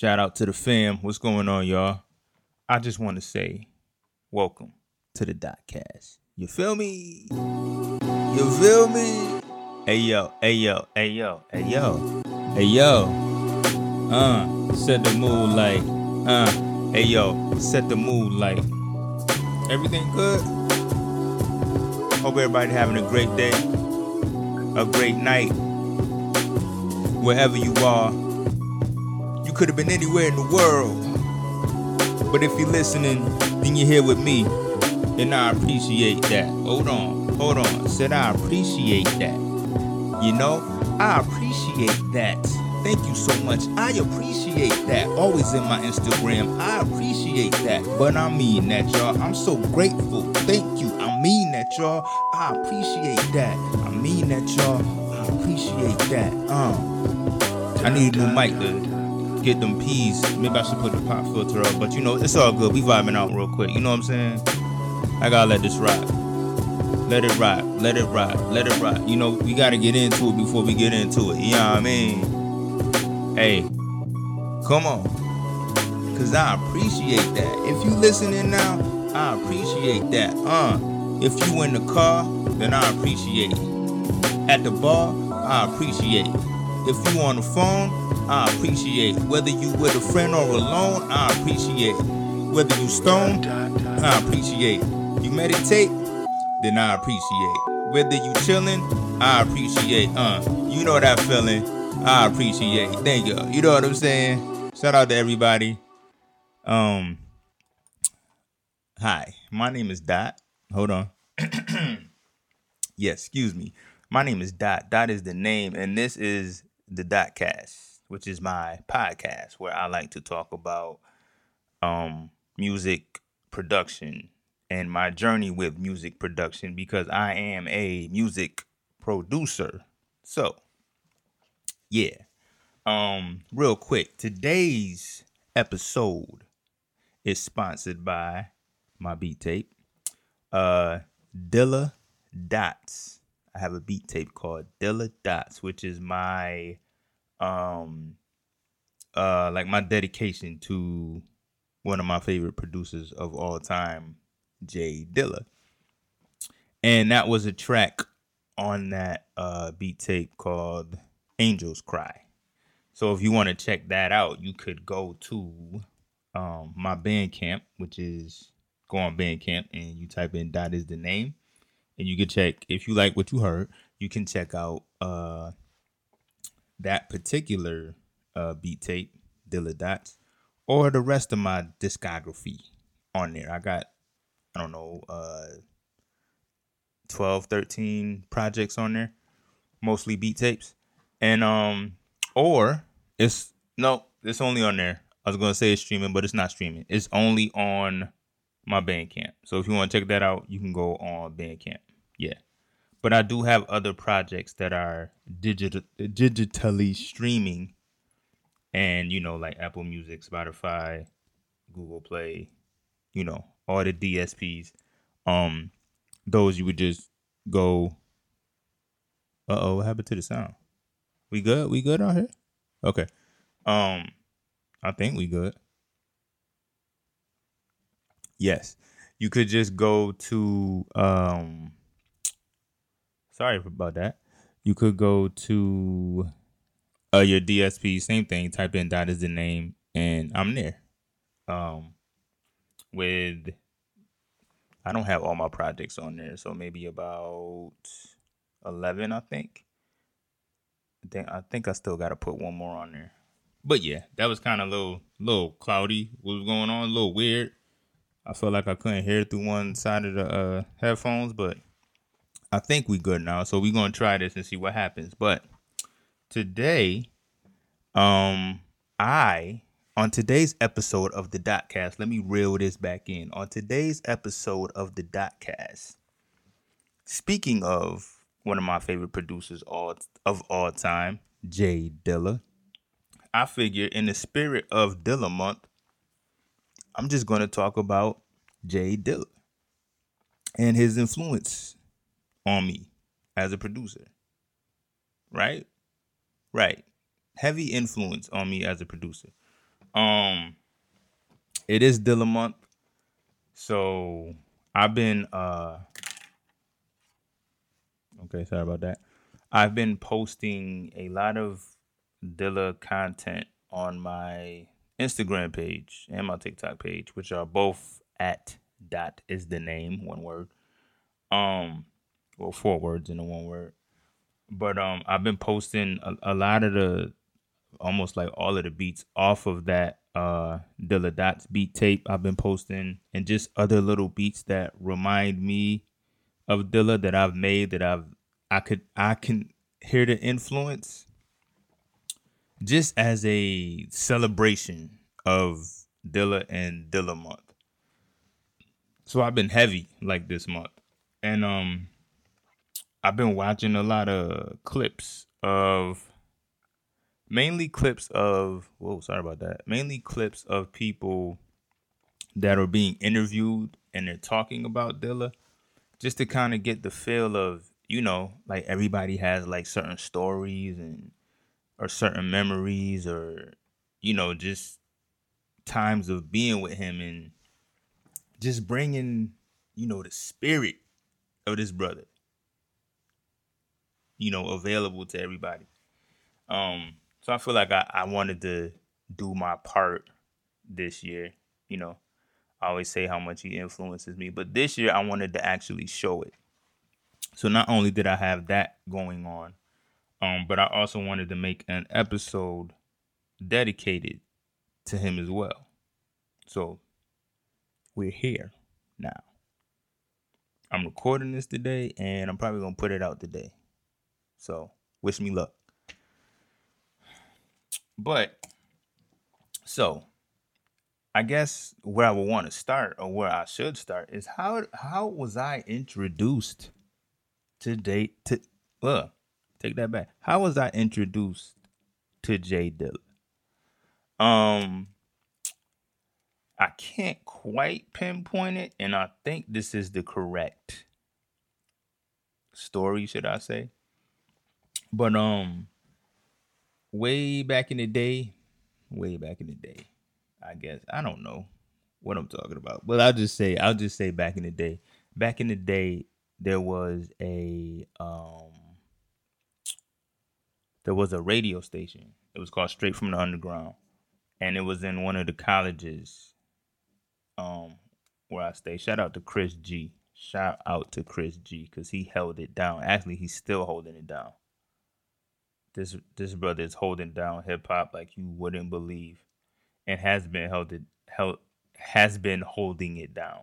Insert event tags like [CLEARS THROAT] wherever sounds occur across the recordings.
Shout out to the fam. What's going on, y'all? I just want to say, welcome to the Dotcast. You feel me? You feel me? Hey yo, hey yo, hey yo, hey yo, hey yo. Uh, set the mood like, uh, hey yo, set the mood like. Everything good? Hope everybody having a great day, a great night, wherever you are. Could have been anywhere in the world. But if you're listening, then you're here with me. And I appreciate that. Hold on, hold on. Said I appreciate that. You know, I appreciate that. Thank you so much. I appreciate that. Always in my Instagram. I appreciate that. But I mean that, y'all. I'm so grateful. Thank you. I mean that, y'all. I appreciate that. I mean that, y'all. I appreciate that. Um, I need a new mic to get them peas. Maybe I should put the pop filter up. But you know, it's all good. We vibing out real quick. You know what I'm saying? I gotta let this rock. Let it rock. Let it rock. Let it rock. You know, we gotta get into it before we get into it. You know what I mean? Hey, come on. Cause I appreciate that. If you listening now, I appreciate that. Uh, if you in the car, then I appreciate it. At the bar, I appreciate it. If you on the phone, I appreciate. Whether you with a friend or alone, I appreciate. Whether you stoned, I appreciate. You meditate, then I appreciate. Whether you chilling, I appreciate. Uh, you know that feeling. I appreciate. Thank you. You know what I'm saying? Shout out to everybody. Um Hi, my name is Dot. Hold on. [CLEARS THROAT] yes, excuse me. My name is Dot. Dot is the name, and this is the Dotcast, which is my podcast where I like to talk about um music production and my journey with music production because I am a music producer. So, yeah. Um, real quick, today's episode is sponsored by my beat tape. Uh Dilla Dots. I have a beat tape called Dilla Dots, which is my um uh like my dedication to one of my favorite producers of all time, J Dilla. And that was a track on that uh beat tape called Angels Cry. So if you want to check that out, you could go to um, my Bandcamp, which is go on Bandcamp and you type in "dot is the name," and you can check if you like what you heard. You can check out uh, that particular uh, beat tape, Dilla Dots, or the rest of my discography on there. I got I don't know uh, 12, 13 projects on there, mostly beat tapes and um or it's no it's only on there i was gonna say it's streaming but it's not streaming it's only on my bandcamp so if you want to check that out you can go on bandcamp yeah but i do have other projects that are digital digitally streaming and you know like apple music spotify google play you know all the dsps um those you would just go uh-oh what happened to the sound we good? We good out here? Okay. Um, I think we good. Yes. You could just go to um sorry about that. You could go to uh your DSP, same thing, type in dot is the name, and I'm there. Um with I don't have all my projects on there, so maybe about eleven, I think. I think I think I still got to put one more on there. But yeah, that was kind of a little little cloudy. What was going on? A little weird. I felt like I couldn't hear through one side of the uh, headphones, but I think we good now. So we're gonna try this and see what happens. But today, um, I on today's episode of the Dotcast, let me reel this back in. On today's episode of the Dotcast, speaking of one of my favorite producers all of all time, J Dilla. I figure in the spirit of Dilla month, I'm just to talk about J Dilla and his influence on me as a producer. Right? Right. Heavy influence on me as a producer. Um, it is Dilla month, so I've been uh. Okay, sorry about that. I've been posting a lot of Dilla content on my Instagram page and my TikTok page, which are both at dot is the name, one word. Um, well, four words in the one word. But um, I've been posting a, a lot of the, almost like all of the beats off of that uh Dilla Dots beat tape. I've been posting and just other little beats that remind me of Dilla that I've made that I've I could I can hear the influence just as a celebration of Dilla and Dilla month. So I've been heavy like this month. And um I've been watching a lot of clips of mainly clips of whoa, sorry about that. Mainly clips of people that are being interviewed and they're talking about Dilla just to kind of get the feel of, you know, like everybody has like certain stories and or certain memories or you know, just times of being with him and just bringing, you know, the spirit of this brother you know, available to everybody. Um, so I feel like I, I wanted to do my part this year. You know, I always say how much he influences me, but this year I wanted to actually show it. So not only did I have that going on, um, but I also wanted to make an episode dedicated to him as well. So we're here now. I'm recording this today and I'm probably gonna put it out today. So wish me luck. But so I guess where I would want to start or where I should start is how how was I introduced to date to uh take that back. How was I introduced to J Dilla? Um I can't quite pinpoint it, and I think this is the correct story, should I say? But um, way back in the day, way back in the day, I guess I don't know what I'm talking about, but I'll just say I'll just say back in the day. Back in the day, there was a um, there was a radio station. It was called Straight from the Underground, and it was in one of the colleges um where I stay. Shout out to Chris G. Shout out to Chris G. Because he held it down. Actually, he's still holding it down. This this brother is holding down hip hop like you wouldn't believe, and has been held it held has been holding it down.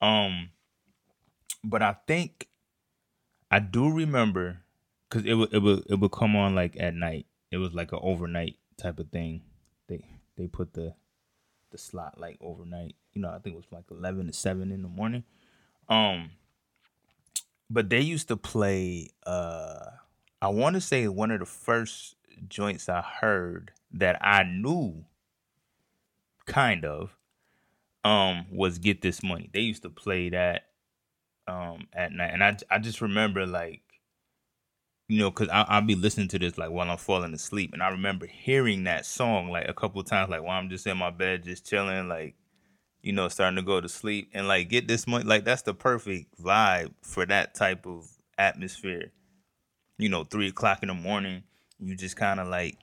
Um, but I think I do remember because it would it would it would come on like at night. It was like an overnight type of thing. They they put the the slot like overnight. You know, I think it was like eleven to seven in the morning. Um, but they used to play uh I want to say one of the first joints I heard that I knew kind of um was get this money. They used to play that um at night and I I just remember like you know cuz I will be listening to this like while I'm falling asleep and I remember hearing that song like a couple times like while I'm just in my bed just chilling like you know starting to go to sleep and like get this money like that's the perfect vibe for that type of atmosphere you know, three o'clock in the morning, you just kind of like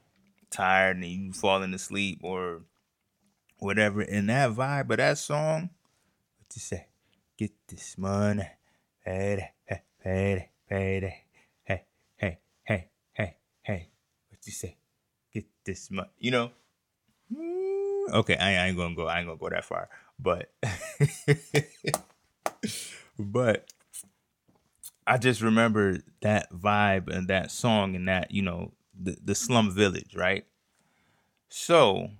tired and you falling asleep or whatever. And that vibe of that song, what you say? Get this money, pay it, pay it, pay it, hey, hey, hey, hey, hey. What you say? Get this money, you know. Mm, okay, I, I ain't gonna go. I ain't gonna go that far, but, [LAUGHS] but I just remember that vibe and that song and that, you know, the, the slum village, right? So,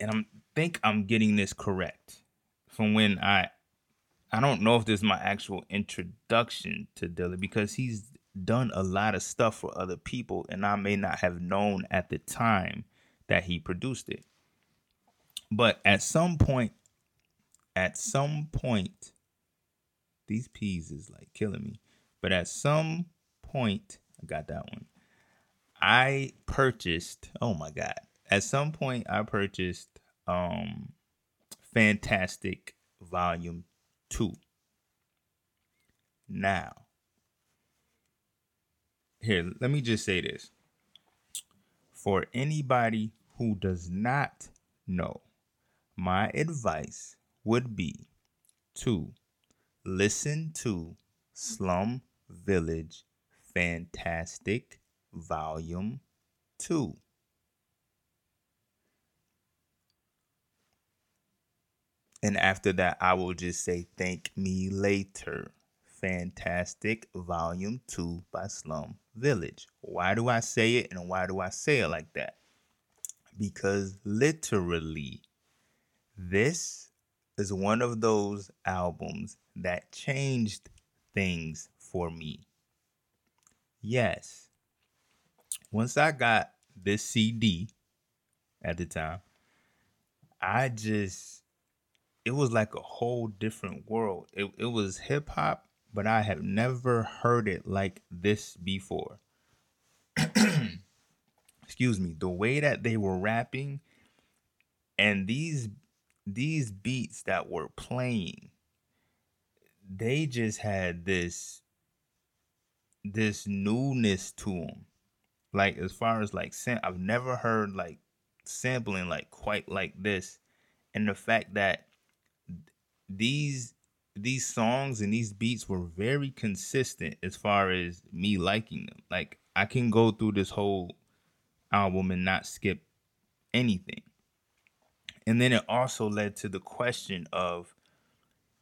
and I'm think I'm getting this correct from when I I don't know if this is my actual introduction to Dilla because he's done a lot of stuff for other people and I may not have known at the time that he produced it. But at some point at some point these peas is like killing me. But at some point, I got that one. I purchased, oh my God, at some point I purchased um Fantastic Volume 2. Now, here, let me just say this. For anybody who does not know, my advice would be to listen to Slum Village Fantastic Volume 2. And after that, I will just say, Thank me later. Fantastic Volume 2 by Slum Village. Why do I say it and why do I say it like that? Because literally, this is one of those albums that changed things for me. Yes. Once I got this CD at the time, I just it was like a whole different world. It it was hip hop, but I have never heard it like this before. [CLEARS THROAT] Excuse me. The way that they were rapping and these these beats that were playing, they just had this this newness to them. Like as far as like sam- I've never heard like sampling like quite like this, and the fact that these these songs and these beats were very consistent as far as me liking them. Like I can go through this whole album and not skip anything. And then it also led to the question of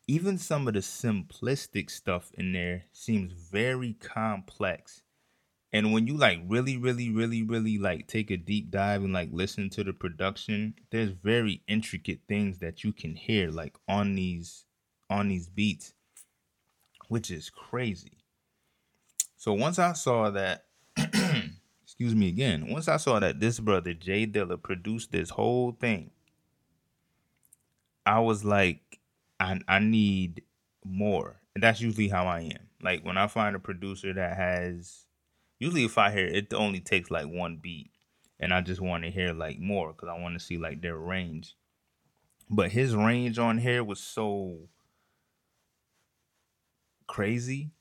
even some of the simplistic stuff in there seems very complex. And when you like really, really, really, really like take a deep dive and like listen to the production, there's very intricate things that you can hear like on these on these beats, which is crazy. So once I saw that, [CLEARS THROAT] excuse me again, once I saw that this brother J Dilla produced this whole thing, I was like, I I need more. And that's usually how I am. Like when I find a producer that has usually if I hear it only takes like one beat and I just want to hear like more because I want to see like their range. But his range on here was so crazy.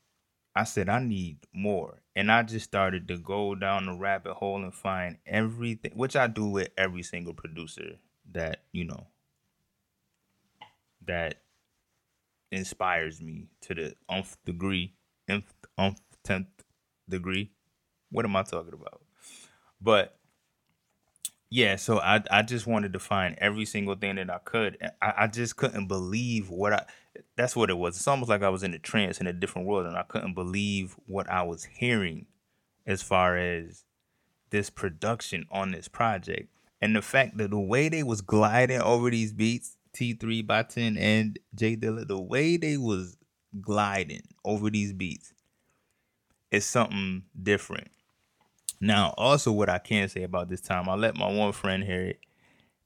I said I need more. And I just started to go down the rabbit hole and find everything which I do with every single producer that, you know, that inspires me to the umph degree, umph, umph tenth degree. What am I talking about? But yeah, so I I just wanted to find every single thing that I could. I, I just couldn't believe what I. That's what it was. It's almost like I was in a trance in a different world, and I couldn't believe what I was hearing, as far as this production on this project, and the fact that the way they was gliding over these beats, T3 Baatin and J Dilla, the way they was gliding over these beats is something different. Now, also what I can say about this time, I let my one friend hear it,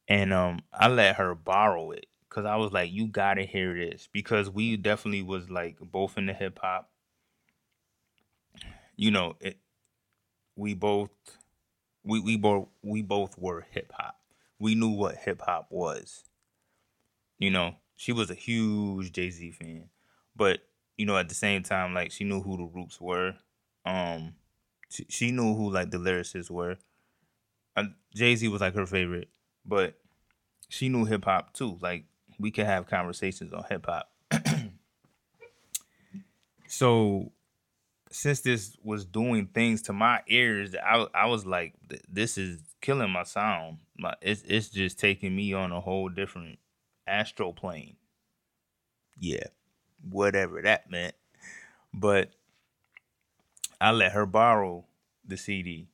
and um, I let her borrow it because I was like, "You gotta hear this," because we definitely was like both in the hip hop. You know, it. We both, we we both we both were hip hop. We knew what hip hop was. You know, she was a huge Jay Z fan, but you know, at the same time, like she knew who the Roots were. Um, she, she knew who like the lyricists were. Uh, Jay Z was like her favorite, but she knew hip hop too. Like we could have conversations on hip hop. [CLEARS THROAT] so since this was doing things to my ears, I I was like, this is killing my sound. My it's it's just taking me on a whole different astral plane. Yeah, whatever that meant. But I let her borrow the CD.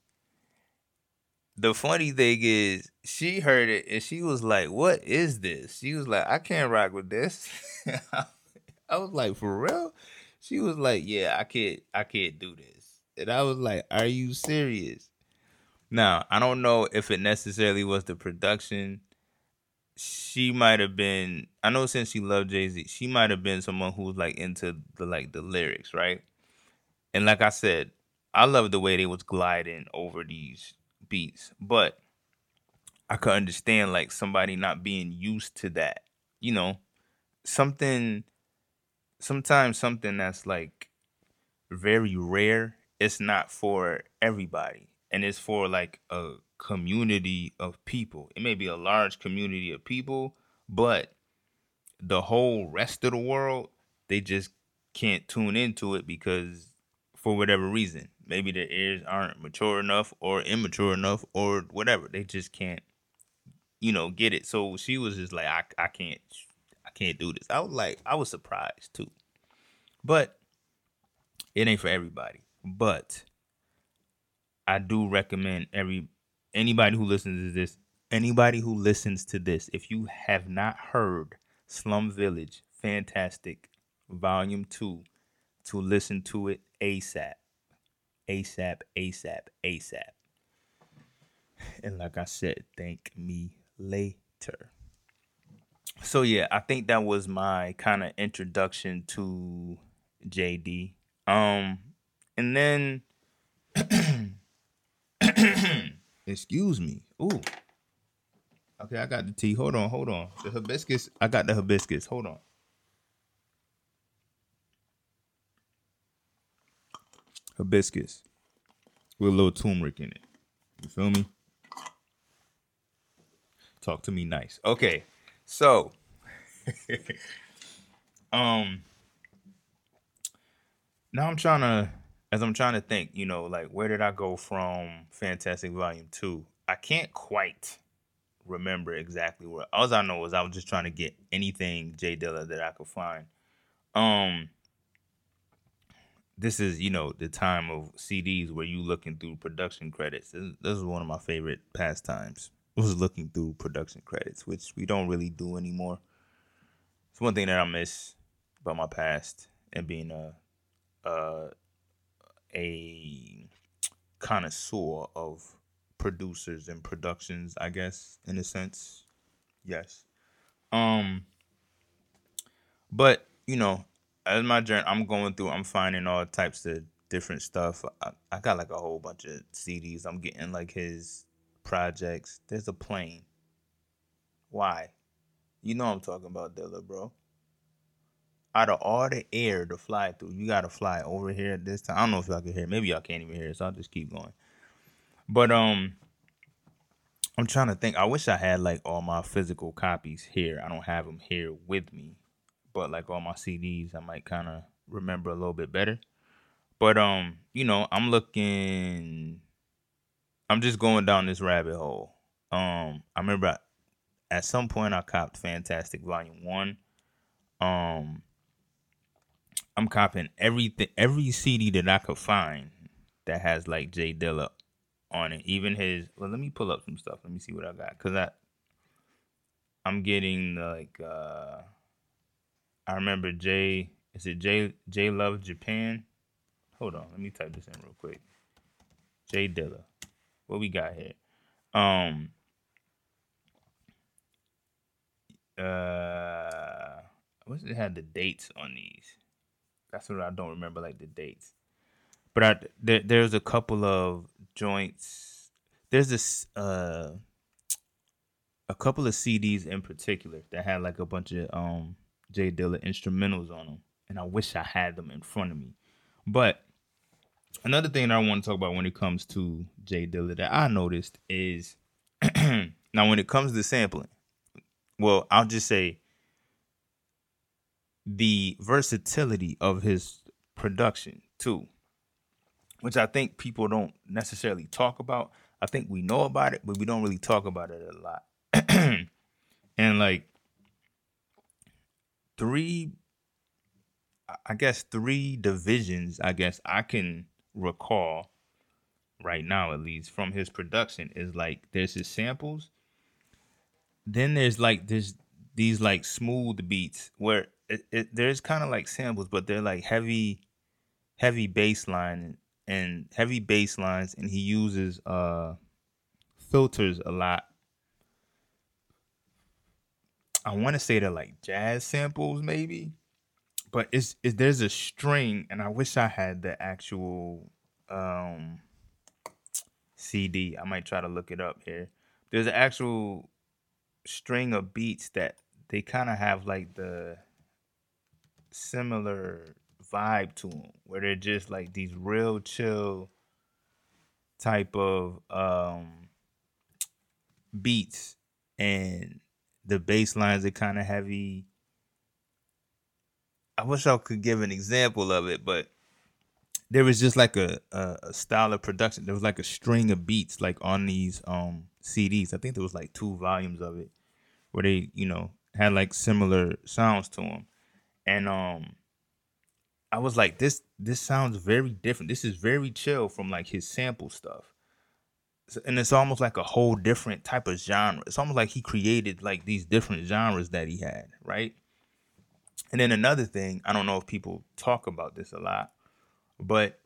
The funny thing is, she heard it and she was like, What is this? She was like, I can't rock with this. [LAUGHS] I was like, For real? She was like, Yeah, I can't I can't do this. And I was like, Are you serious? Now, I don't know if it necessarily was the production. She might have been I know since she loved Jay-Z, she might have been someone who's like into the like the lyrics, right? And like I said, I love the way they was gliding over these beats. But I could understand like somebody not being used to that. You know, something sometimes something that's like very rare, it's not for everybody. And it's for like a community of people. It may be a large community of people, but the whole rest of the world, they just can't tune into it because for whatever reason. Maybe their ears aren't mature enough or immature enough or whatever. They just can't, you know, get it. So she was just like, I, I can't, I can't do this. I was like, I was surprised too, but it ain't for everybody. But I do recommend every anybody who listens to this, anybody who listens to this, if you have not heard Slum Village, fantastic, volume two, to listen to it ASAP. ASAP, ASAP, ASAP. And like I said, thank me later. So yeah, I think that was my kind of introduction to JD. Um and then [CLEARS THROAT] [COUGHS] excuse me. Ooh. Okay, I got the tea. Hold on, hold on. The hibiscus. I got the hibiscus. Hold on. Hibiscus with a little turmeric in it. You feel me? Talk to me nice. Okay, so [LAUGHS] um now I'm trying to as I'm trying to think, you know, like where did I go from Fantastic Volume 2? I can't quite remember exactly where. All I know is I was just trying to get anything J Dilla that I could find. Um, this is you know the time of CDs where you looking through production credits. This, this is one of my favorite pastimes. Was looking through production credits, which we don't really do anymore. It's one thing that I miss about my past and being a a, a connoisseur of producers and productions, I guess, in a sense. Yes. Um but, you know, as my journey I'm going through, I'm finding all types of different stuff. I, I got like a whole bunch of CDs. I'm getting like his projects. There's a plane. Why? You know I'm talking about Dilla, bro. Out of all the air to fly through, you gotta fly over here at this time. I don't know if y'all can hear. Maybe y'all can't even hear, so I'll just keep going. But um, I'm trying to think. I wish I had like all my physical copies here. I don't have them here with me, but like all my CDs, I might kind of remember a little bit better. But um, you know, I'm looking. I'm just going down this rabbit hole. Um, I remember at some point I copped Fantastic Volume One. Um, I'm copying everything, every CD that I could find that has like J Dilla on it. Even his well, let me pull up some stuff. Let me see what I got because I I'm getting like uh I remember Jay. Is it Jay Jay Love Japan? Hold on, let me type this in real quick. J Dilla. What we got here? Um. Uh, what's it had the dates on these? That's what I don't remember, like the dates. But I there, there's a couple of joints. There's this uh a couple of CDs in particular that had like a bunch of um J Dilla instrumentals on them, and I wish I had them in front of me. But another thing that I want to talk about when it comes to J Dilla that I noticed is [CLEARS THROAT] now when it comes to sampling, well, I'll just say the versatility of his production too which I think people don't necessarily talk about. I think we know about it, but we don't really talk about it a lot. [CLEARS THROAT] and like three I guess three divisions, I guess I can recall right now at least from his production is like there's his samples. Then there's like there's these like smooth beats where it, it there's kind of like samples, but they're like heavy, heavy bass line and heavy bass lines, and he uses uh filters a lot. I want to say they're like jazz samples, maybe, but it's, it's there's a string, and I wish I had the actual um CD. I might try to look it up here. there's an actual string of beats that they kind of have like the similar vibe to them where they're just like these real chill type of um beats. And the bass lines are kind of heavy. I wish i could give an example of it but there was just like a, a, a style of production. There was like a string of beats like on these um cds i think there was like two volumes of it where they you know had like similar sounds to them and um I was like, this this sounds very different. This is very chill from like his sample stuff. And it's almost like a whole different type of genre. It's almost like he created like these different genres that he had, right? And then another thing, I don't know if people talk about this a lot, but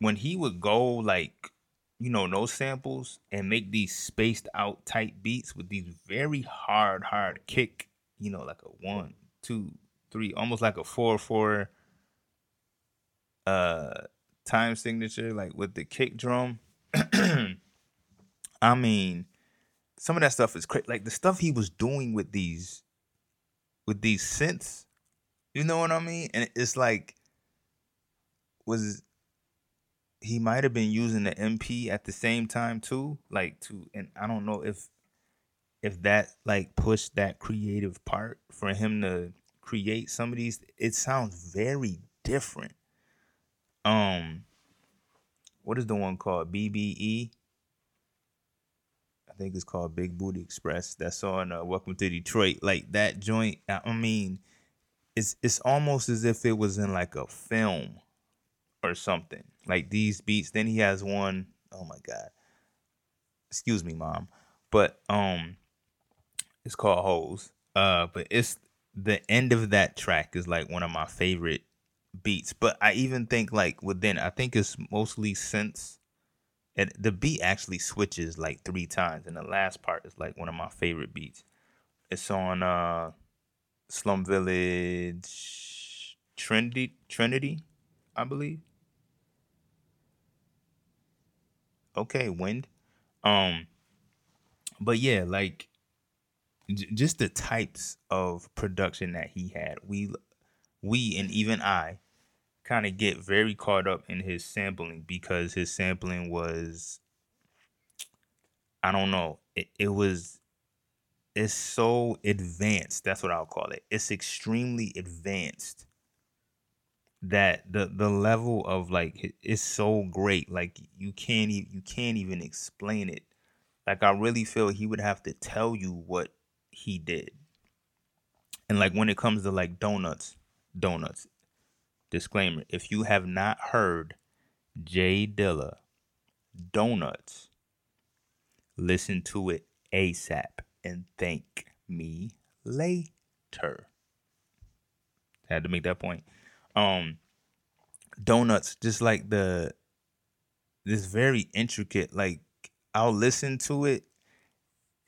when he would go like, you know, no samples and make these spaced out tight beats with these very hard, hard kick, you know, like a one, two, three, almost like a four, four uh time signature, like with the kick drum. [CLEARS THROAT] I mean, some of that stuff is crazy. Like the stuff he was doing with these, with these synths, you know what I mean? And it's like, was he might have been using the MP at the same time too, like to, and I don't know if if that like pushed that creative part for him to create some of these. It sounds very different um what is the one called BBE? I think it's called Big Booty Express. That's on uh, Welcome to Detroit. Like that joint, I mean, it's it's almost as if it was in like a film or something. Like these beats. Then he has one, oh my god. Excuse me, mom. But um it's called Hoes. Uh but it's the end of that track is like one of my favorite beats. But I even think like within, I think it's mostly synths and the beat actually switches like three times, and the last part is like one of my favorite beats. It's on uh Slum Village Trinity Trinity, I believe. Okay, wind. Um but yeah, like just the types of production that he had. We we and even I kind of get very caught up in his sampling because his sampling was I don't know. It, it was it's so advanced. That's what I'll call it. It's extremely advanced that the the level of like it's so great. Like you can't you can't even explain it. Like I really feel he would have to tell you what he did. And like when it comes to like donuts, donuts. Disclaimer if you have not heard J Dilla Donuts, listen to it ASAP and thank me later. Had to make that point. Um Donuts, just like the this very intricate, like I'll listen to it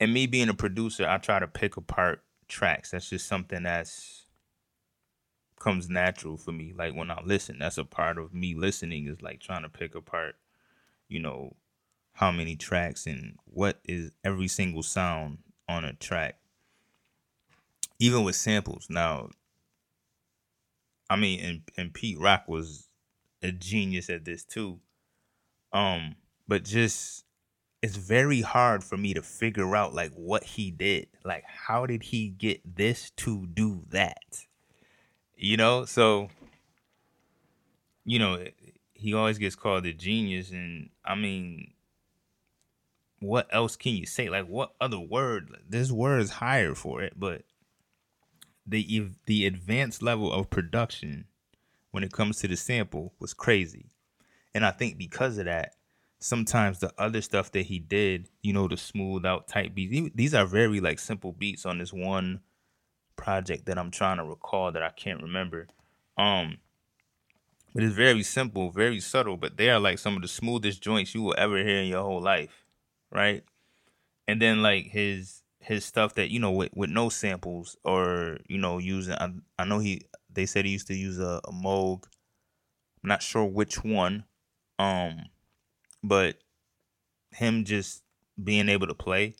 and me being a producer, I try to pick apart tracks. That's just something that's comes natural for me. Like when I listen, that's a part of me listening is like trying to pick apart, you know, how many tracks and what is every single sound on a track. Even with samples. Now, I mean, and, and Pete Rock was a genius at this too. Um, but just it's very hard for me to figure out like what he did. Like how did he get this to do that? You know, so you know, he always gets called a genius and I mean what else can you say? Like what other word? This word is higher for it, but the the advanced level of production when it comes to the sample was crazy. And I think because of that, sometimes the other stuff that he did, you know, the smooth out type beats, these are very like simple beats on this one project that I'm trying to recall that I can't remember. Um, but it's very simple, very subtle, but they are like some of the smoothest joints you will ever hear in your whole life, right? And then like his his stuff that you know with, with no samples or you know using I, I know he they said he used to use a, a Moog. I'm not sure which one, um, but him just being able to play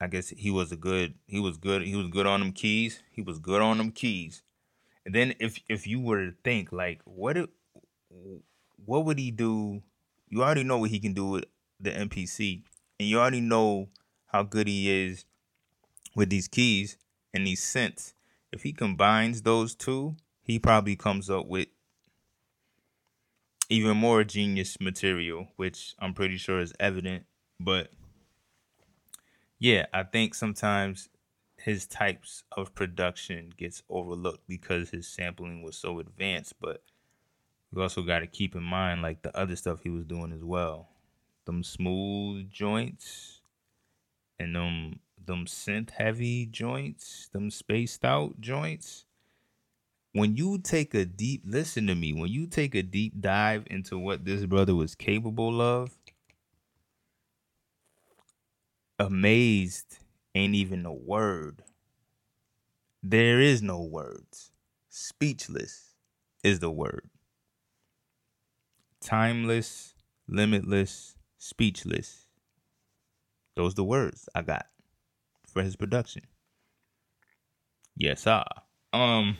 I guess he was a good he was good he was good on them keys. He was good on them keys. And then if if you were to think like what it, what would he do? You already know what he can do with the MPC, and you already know how good he is with these keys and these synths. If he combines those two, he probably comes up with even more genius material, which I'm pretty sure is evident. But yeah, I think sometimes his types of production gets overlooked because his sampling was so advanced, but we also got to keep in mind like the other stuff he was doing as well. Them smooth joints and them them synth heavy joints, them spaced out joints. When you take a deep listen to me, when you take a deep dive into what this brother was capable of, amazed ain't even a word. There is no words. Speechless is the word. Timeless, limitless, speechless. Those the words I got for his production. Yes, ah. Um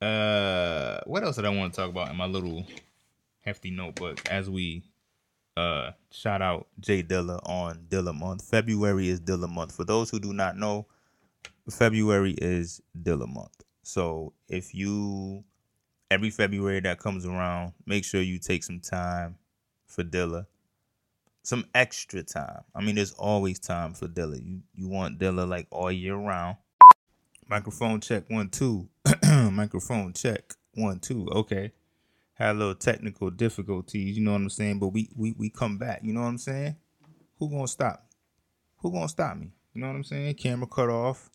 uh what else did I want to talk about in my little hefty notebook as we uh shout out Jay Dilla on Dilla month. February is Dilla month. For those who do not know, February is Dilla month. So if you every February that comes around, make sure you take some time for Dilla. Some extra time. I mean, there's always time for Dilla. You you want Dilla like all year round. Microphone check one two. [CLEARS THROAT] Microphone check one two. Okay had a little technical difficulties, you know what I'm saying? But we we we come back, you know what I'm saying? Who gonna stop? Who gonna stop me? You know what I'm saying? Camera cut off,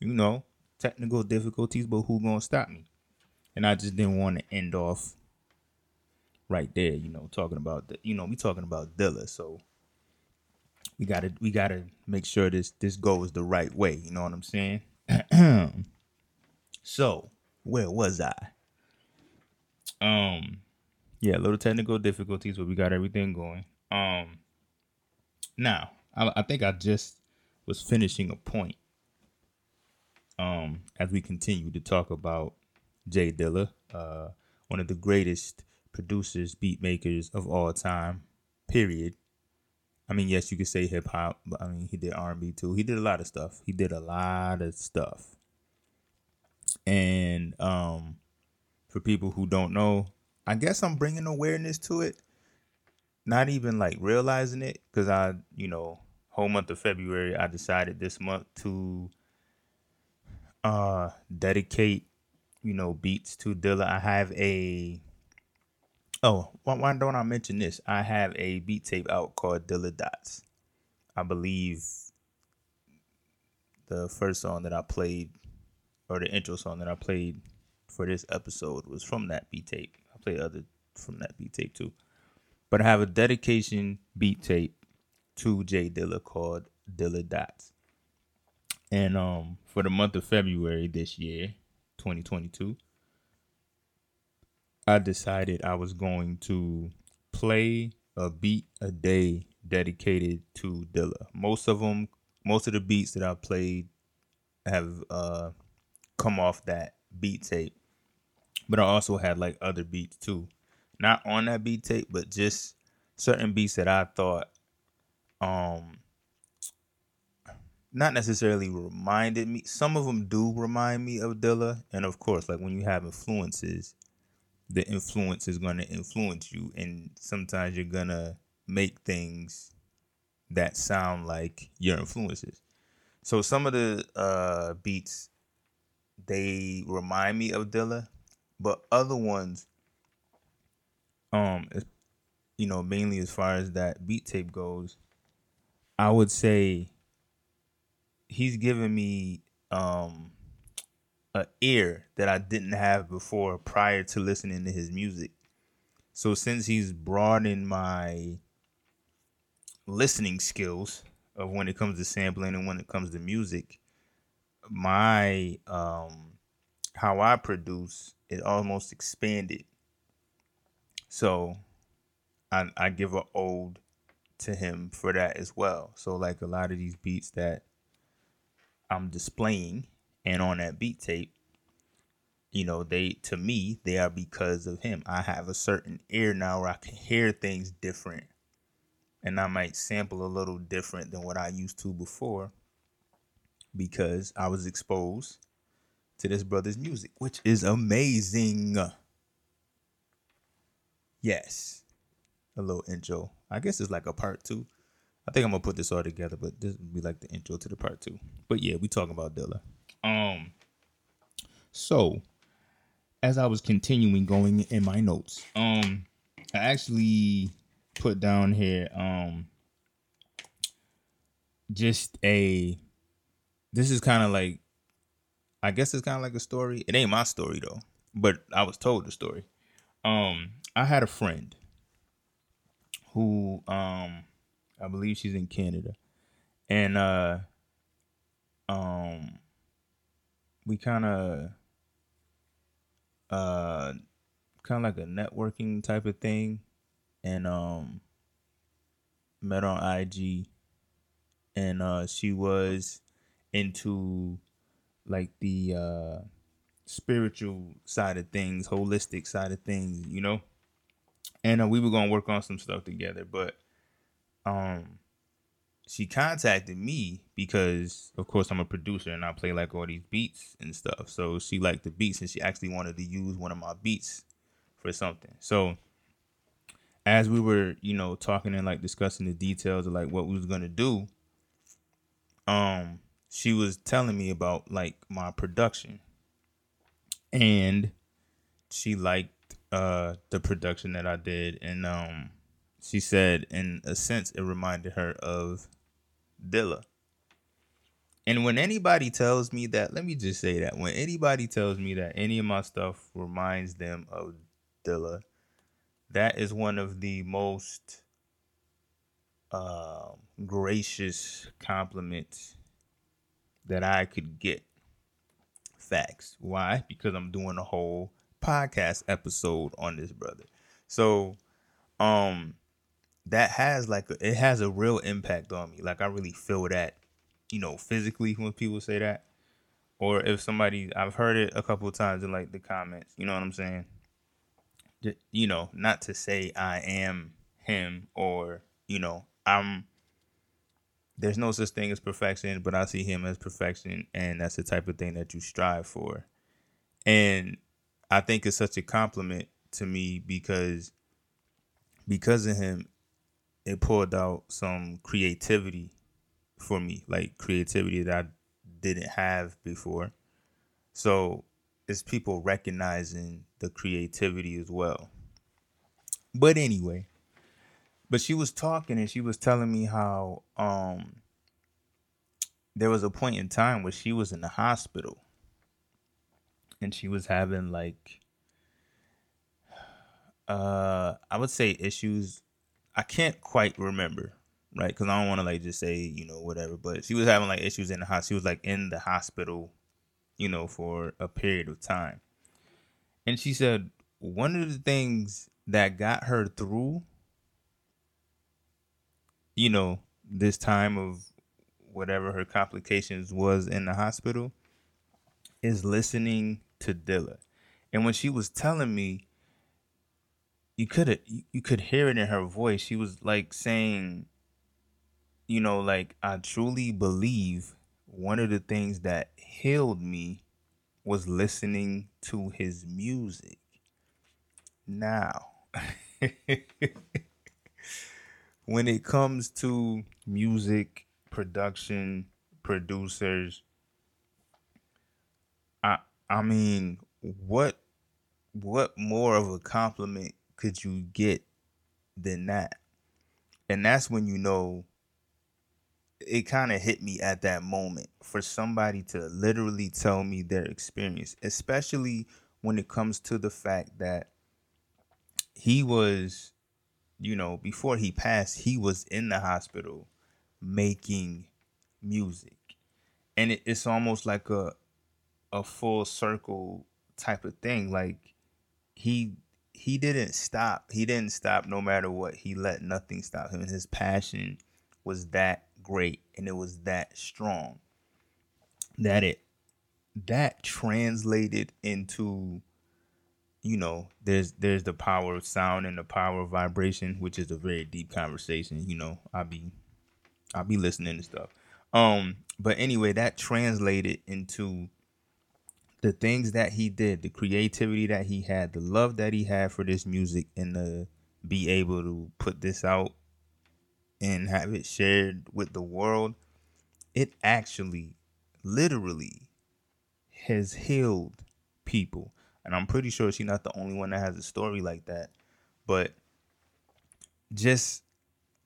you know, technical difficulties, but who gonna stop me? And I just didn't want to end off right there, you know, talking about you know, we talking about Dilla, so we gotta we gotta make sure this this goes the right way, you know what I'm saying? [CLEARS THROAT] so where was I? Um, yeah, little technical difficulties, but we got everything going. Um, now I, I think I just was finishing a point. Um, as we continue to talk about J Dilla, uh, one of the greatest producers, beat makers of all time. Period. I mean, yes, you could say hip hop, but I mean, he did R and B too. He did a lot of stuff. He did a lot of stuff, and um, for people who don't know, I guess I'm bringing awareness to it. Not even like realizing it because I, you know, whole month of February, I decided this month to uh dedicate, you know, beats to Dilla. I have a oh, why, why don't I mention this? I have a beat tape out called Dilla Dots. I believe the first song that I played or the intro song that I played for this episode was from that beat tape. I played other from that beat tape too. But I have a dedication beat tape to J Dilla called Dilla Dots. And um for the month of February this year, 2022, I decided I was going to play a beat a day dedicated to Dilla. Most of them, most of the beats that I played have uh, come off that beat tape. But I also had like other beats too. Not on that beat tape, but just certain beats that I thought um not necessarily reminded me. Some of them do remind me of Dilla, and of course, like when you have influences, the influence is going to influence you, and sometimes you're gonna make things that sound like your influences. So some of the uh, beats they remind me of Dilla, but other ones, um, you know, mainly as far as that beat tape goes, I would say he's given me um a ear that I didn't have before prior to listening to his music. So since he's broadened my listening skills of when it comes to sampling and when it comes to music, my um how I produce it almost expanded. So I I give a ode to him for that as well. So like a lot of these beats that I'm displaying and on that beat tape, you know, they to me they are because of him. I have a certain ear now where I can hear things different, and I might sample a little different than what I used to before because I was exposed to this brother's music, which is amazing. Yes, a little intro. I guess it's like a part two. I think I'm gonna put this all together, but this will be like the intro to the part two. But yeah, we talking about Dilla. Um, so as I was continuing going in my notes, um, I actually put down here, um, just a. This is kind of like, I guess it's kind of like a story. It ain't my story though, but I was told the story. Um, I had a friend who, um, I believe she's in Canada, and uh, um, we kind of uh kind of like a networking type of thing and um met on IG and uh she was into like the uh spiritual side of things, holistic side of things, you know. And uh, we were going to work on some stuff together, but um she contacted me because of course I'm a producer and I play like all these beats and stuff. So she liked the beats and she actually wanted to use one of my beats for something. So as we were, you know, talking and like discussing the details of like what we was gonna do, um, she was telling me about like my production. And she liked uh the production that I did and um she said in a sense it reminded her of Dilla. And when anybody tells me that, let me just say that when anybody tells me that any of my stuff reminds them of Dilla, that is one of the most uh, gracious compliments that I could get. Facts. Why? Because I'm doing a whole podcast episode on this brother. So, um, that has like a, it has a real impact on me. Like I really feel that, you know, physically when people say that, or if somebody I've heard it a couple of times in like the comments. You know what I'm saying? You know, not to say I am him or you know I'm. There's no such thing as perfection, but I see him as perfection, and that's the type of thing that you strive for. And I think it's such a compliment to me because because of him it pulled out some creativity for me, like creativity that I didn't have before. So it's people recognizing the creativity as well. But anyway, but she was talking and she was telling me how um there was a point in time where she was in the hospital and she was having like uh I would say issues I can't quite remember, right? Because I don't want to like just say you know whatever. But she was having like issues in the hospital. She was like in the hospital, you know, for a period of time. And she said one of the things that got her through, you know, this time of whatever her complications was in the hospital, is listening to Dilla. And when she was telling me you could you could hear it in her voice. She was like saying, you know, like I truly believe one of the things that healed me was listening to his music. Now, [LAUGHS] when it comes to music production, producers, I I mean, what what more of a compliment could you get than that? And that's when you know it kind of hit me at that moment for somebody to literally tell me their experience, especially when it comes to the fact that he was, you know, before he passed, he was in the hospital making music. And it, it's almost like a a full circle type of thing. Like he he didn't stop. He didn't stop no matter what. He let nothing stop him. And his passion was that great and it was that strong that it that translated into you know there's there's the power of sound and the power of vibration which is a very deep conversation you know i'll be i'll be listening to stuff um but anyway that translated into the things that he did the creativity that he had the love that he had for this music and to be able to put this out and have it shared with the world it actually literally has healed people. And I'm pretty sure she's not the only one that has a story like that. But just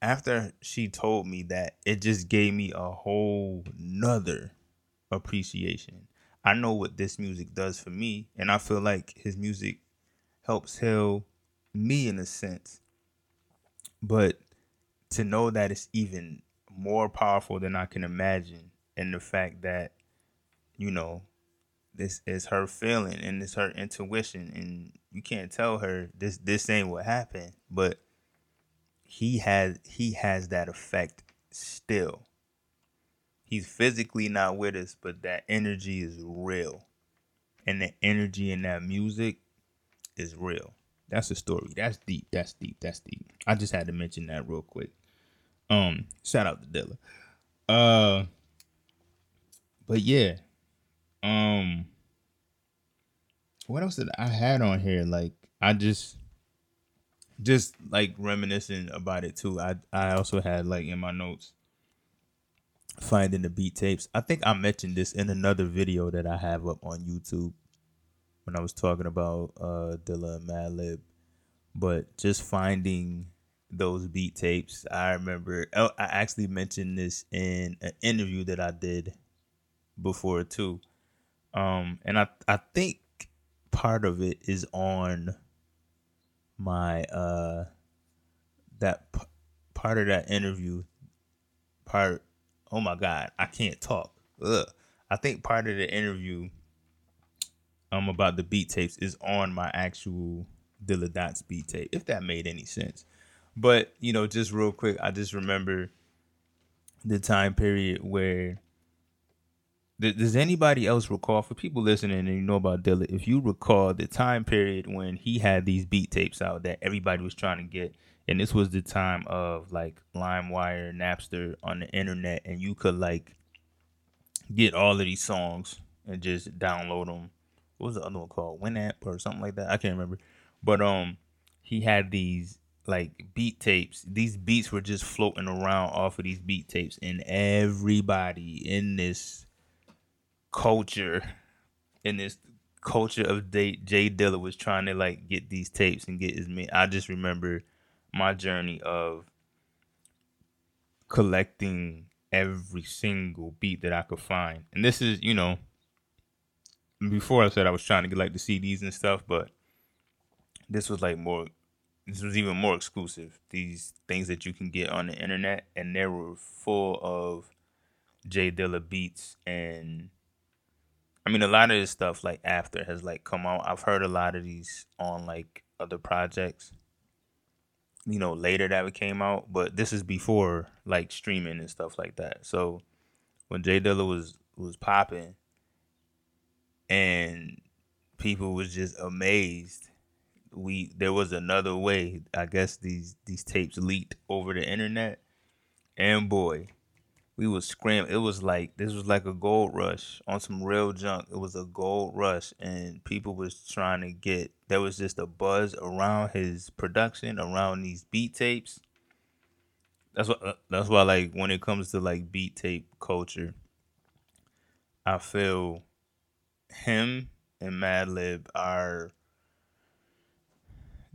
after she told me that, it just gave me a whole nother appreciation. I know what this music does for me, and I feel like his music helps heal me in a sense. But to know that it's even more powerful than I can imagine, and the fact that, you know, this is her feeling and it's her intuition and you can't tell her this this ain't what happened but he has he has that effect still he's physically not with us but that energy is real. And the energy in that music is real. That's a story. That's deep. That's deep. That's deep. I just had to mention that real quick. Um shout out to dilla. Uh but yeah. Um, what else did I had on here? Like I just, just like reminiscing about it too. I I also had like in my notes finding the beat tapes. I think I mentioned this in another video that I have up on YouTube when I was talking about uh Dilla and Madlib. But just finding those beat tapes, I remember oh, I actually mentioned this in an interview that I did before too. Um, and I I think part of it is on my uh that p- part of that interview part oh my god i can't talk Ugh. i think part of the interview um about the beat tapes is on my actual dilla dots beat tape if that made any sense but you know just real quick i just remember the time period where does anybody else recall for people listening and you know about Dilla? If you recall the time period when he had these beat tapes out that everybody was trying to get, and this was the time of like LimeWire, Napster on the internet, and you could like get all of these songs and just download them. What was the other one called? Winamp or something like that? I can't remember. But um, he had these like beat tapes. These beats were just floating around off of these beat tapes, and everybody in this culture in this culture of Jay, J Dilla was trying to like get these tapes and get his me. I just remember my journey of collecting every single beat that I could find. And this is, you know, before I said I was trying to get like the CDs and stuff, but this was like more this was even more exclusive. These things that you can get on the internet and they were full of J Dilla beats and I mean, a lot of this stuff like after has like come out. I've heard a lot of these on like other projects, you know, later that it came out. But this is before like streaming and stuff like that. So when J Dilla was was popping, and people was just amazed. We there was another way. I guess these these tapes leaked over the internet, and boy, we was screaming. It was like this was like a gold rush on some real junk. It was a gold rush, and people was trying to get. There was just a buzz around his production, around these beat tapes. That's what. Uh, that's why, like, when it comes to like beat tape culture, I feel him and Madlib are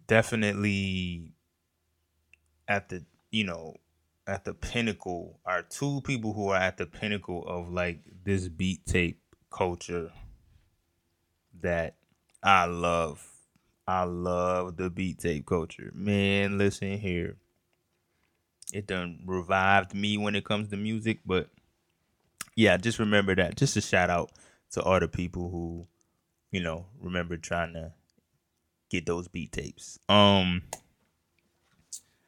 definitely at the you know at the pinnacle are two people who are at the pinnacle of like this beat tape culture that I love. I love the beat tape culture. Man, listen here. It done revived me when it comes to music, but yeah, just remember that. Just a shout out to all the people who, you know, remember trying to get those beat tapes. Um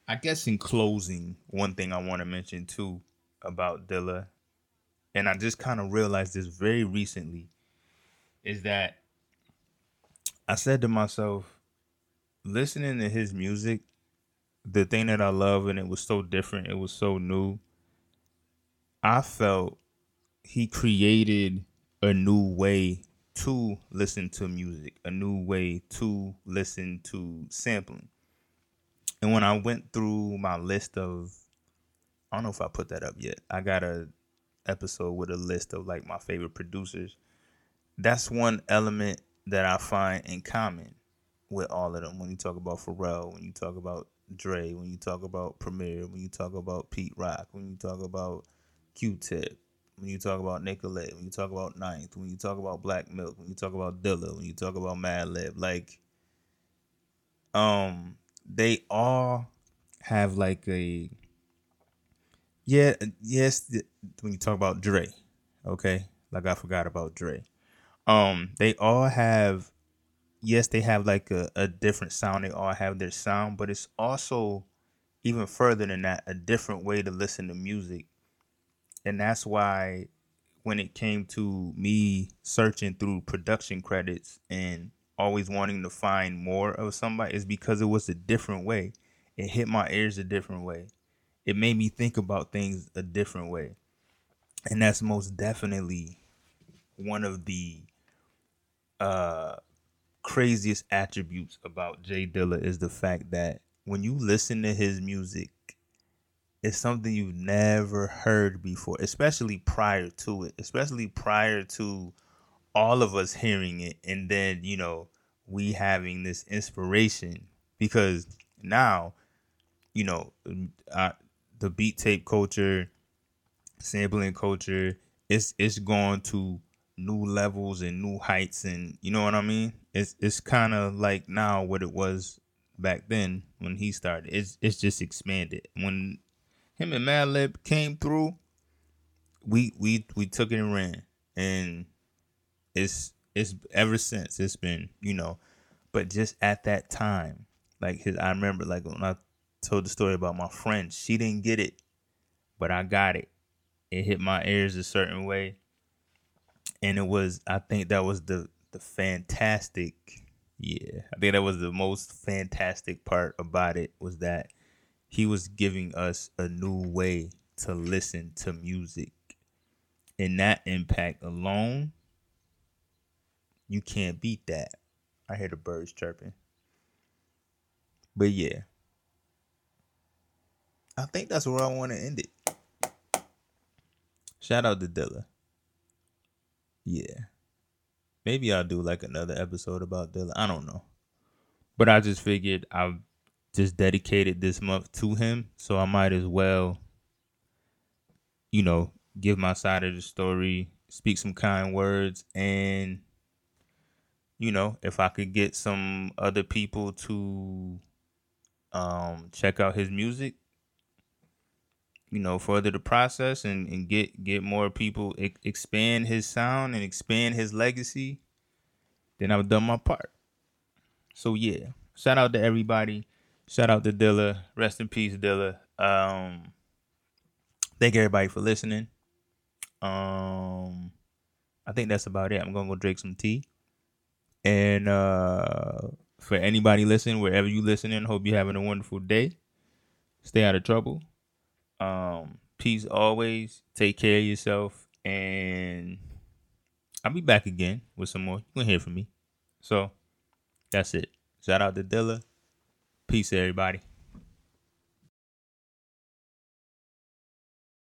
I guess in closing, one thing I want to mention too about Dilla, and I just kind of realized this very recently, is that I said to myself, listening to his music, the thing that I love, and it was so different, it was so new. I felt he created a new way to listen to music, a new way to listen to sampling. And when I went through my list of, I don't know if I put that up yet. I got a episode with a list of like my favorite producers. That's one element that I find in common with all of them. When you talk about Pharrell, when you talk about Dre, when you talk about Premier, when you talk about Pete Rock, when you talk about Q-Tip, when you talk about Nicolay, when you talk about Ninth, when you talk about Black Milk, when you talk about Dilla, when you talk about Madlib, like, um, they all have like a yeah yes when you talk about Dre, okay, like I forgot about Dre. Um, they all have yes they have like a, a different sound. They all have their sound, but it's also even further than that a different way to listen to music, and that's why when it came to me searching through production credits and always wanting to find more of somebody is because it was a different way. It hit my ears a different way. It made me think about things a different way. And that's most definitely one of the uh craziest attributes about J Dilla is the fact that when you listen to his music, it's something you've never heard before, especially prior to it, especially prior to all of us hearing it and then you know we having this inspiration because now you know uh, the beat tape culture sampling culture it's it's going to new levels and new heights and you know what i mean? It's it's kind of like now what it was back then when he started. It's it's just expanded. When him and Madlib came through we we we took it and ran. And it's it's ever since it's been you know but just at that time like his i remember like when i told the story about my friend she didn't get it but i got it. It hit my ears a certain way. And it was i think that was the the fantastic yeah i think that was the most fantastic part about it was that he was giving us a new way to listen to music. And that impact alone you can't beat that. I hear the birds chirping. But yeah. I think that's where I want to end it. Shout out to Dilla. Yeah. Maybe I'll do like another episode about Dilla. I don't know. But I just figured I've just dedicated this month to him. So I might as well, you know, give my side of the story, speak some kind words, and you know, if I could get some other people to um, check out his music, you know, further the process and, and get get more people e- expand his sound and expand his legacy, then I've done my part. So yeah, shout out to everybody. Shout out to Dilla. Rest in peace, Dilla. Um, thank everybody for listening. Um, I think that's about it. I'm gonna go drink some tea. And uh, for anybody listening, wherever you listening, hope you're having a wonderful day. Stay out of trouble. Um, peace always. Take care of yourself. And I'll be back again with some more. You're going to hear from me. So that's it. Shout out to Dilla. Peace, everybody.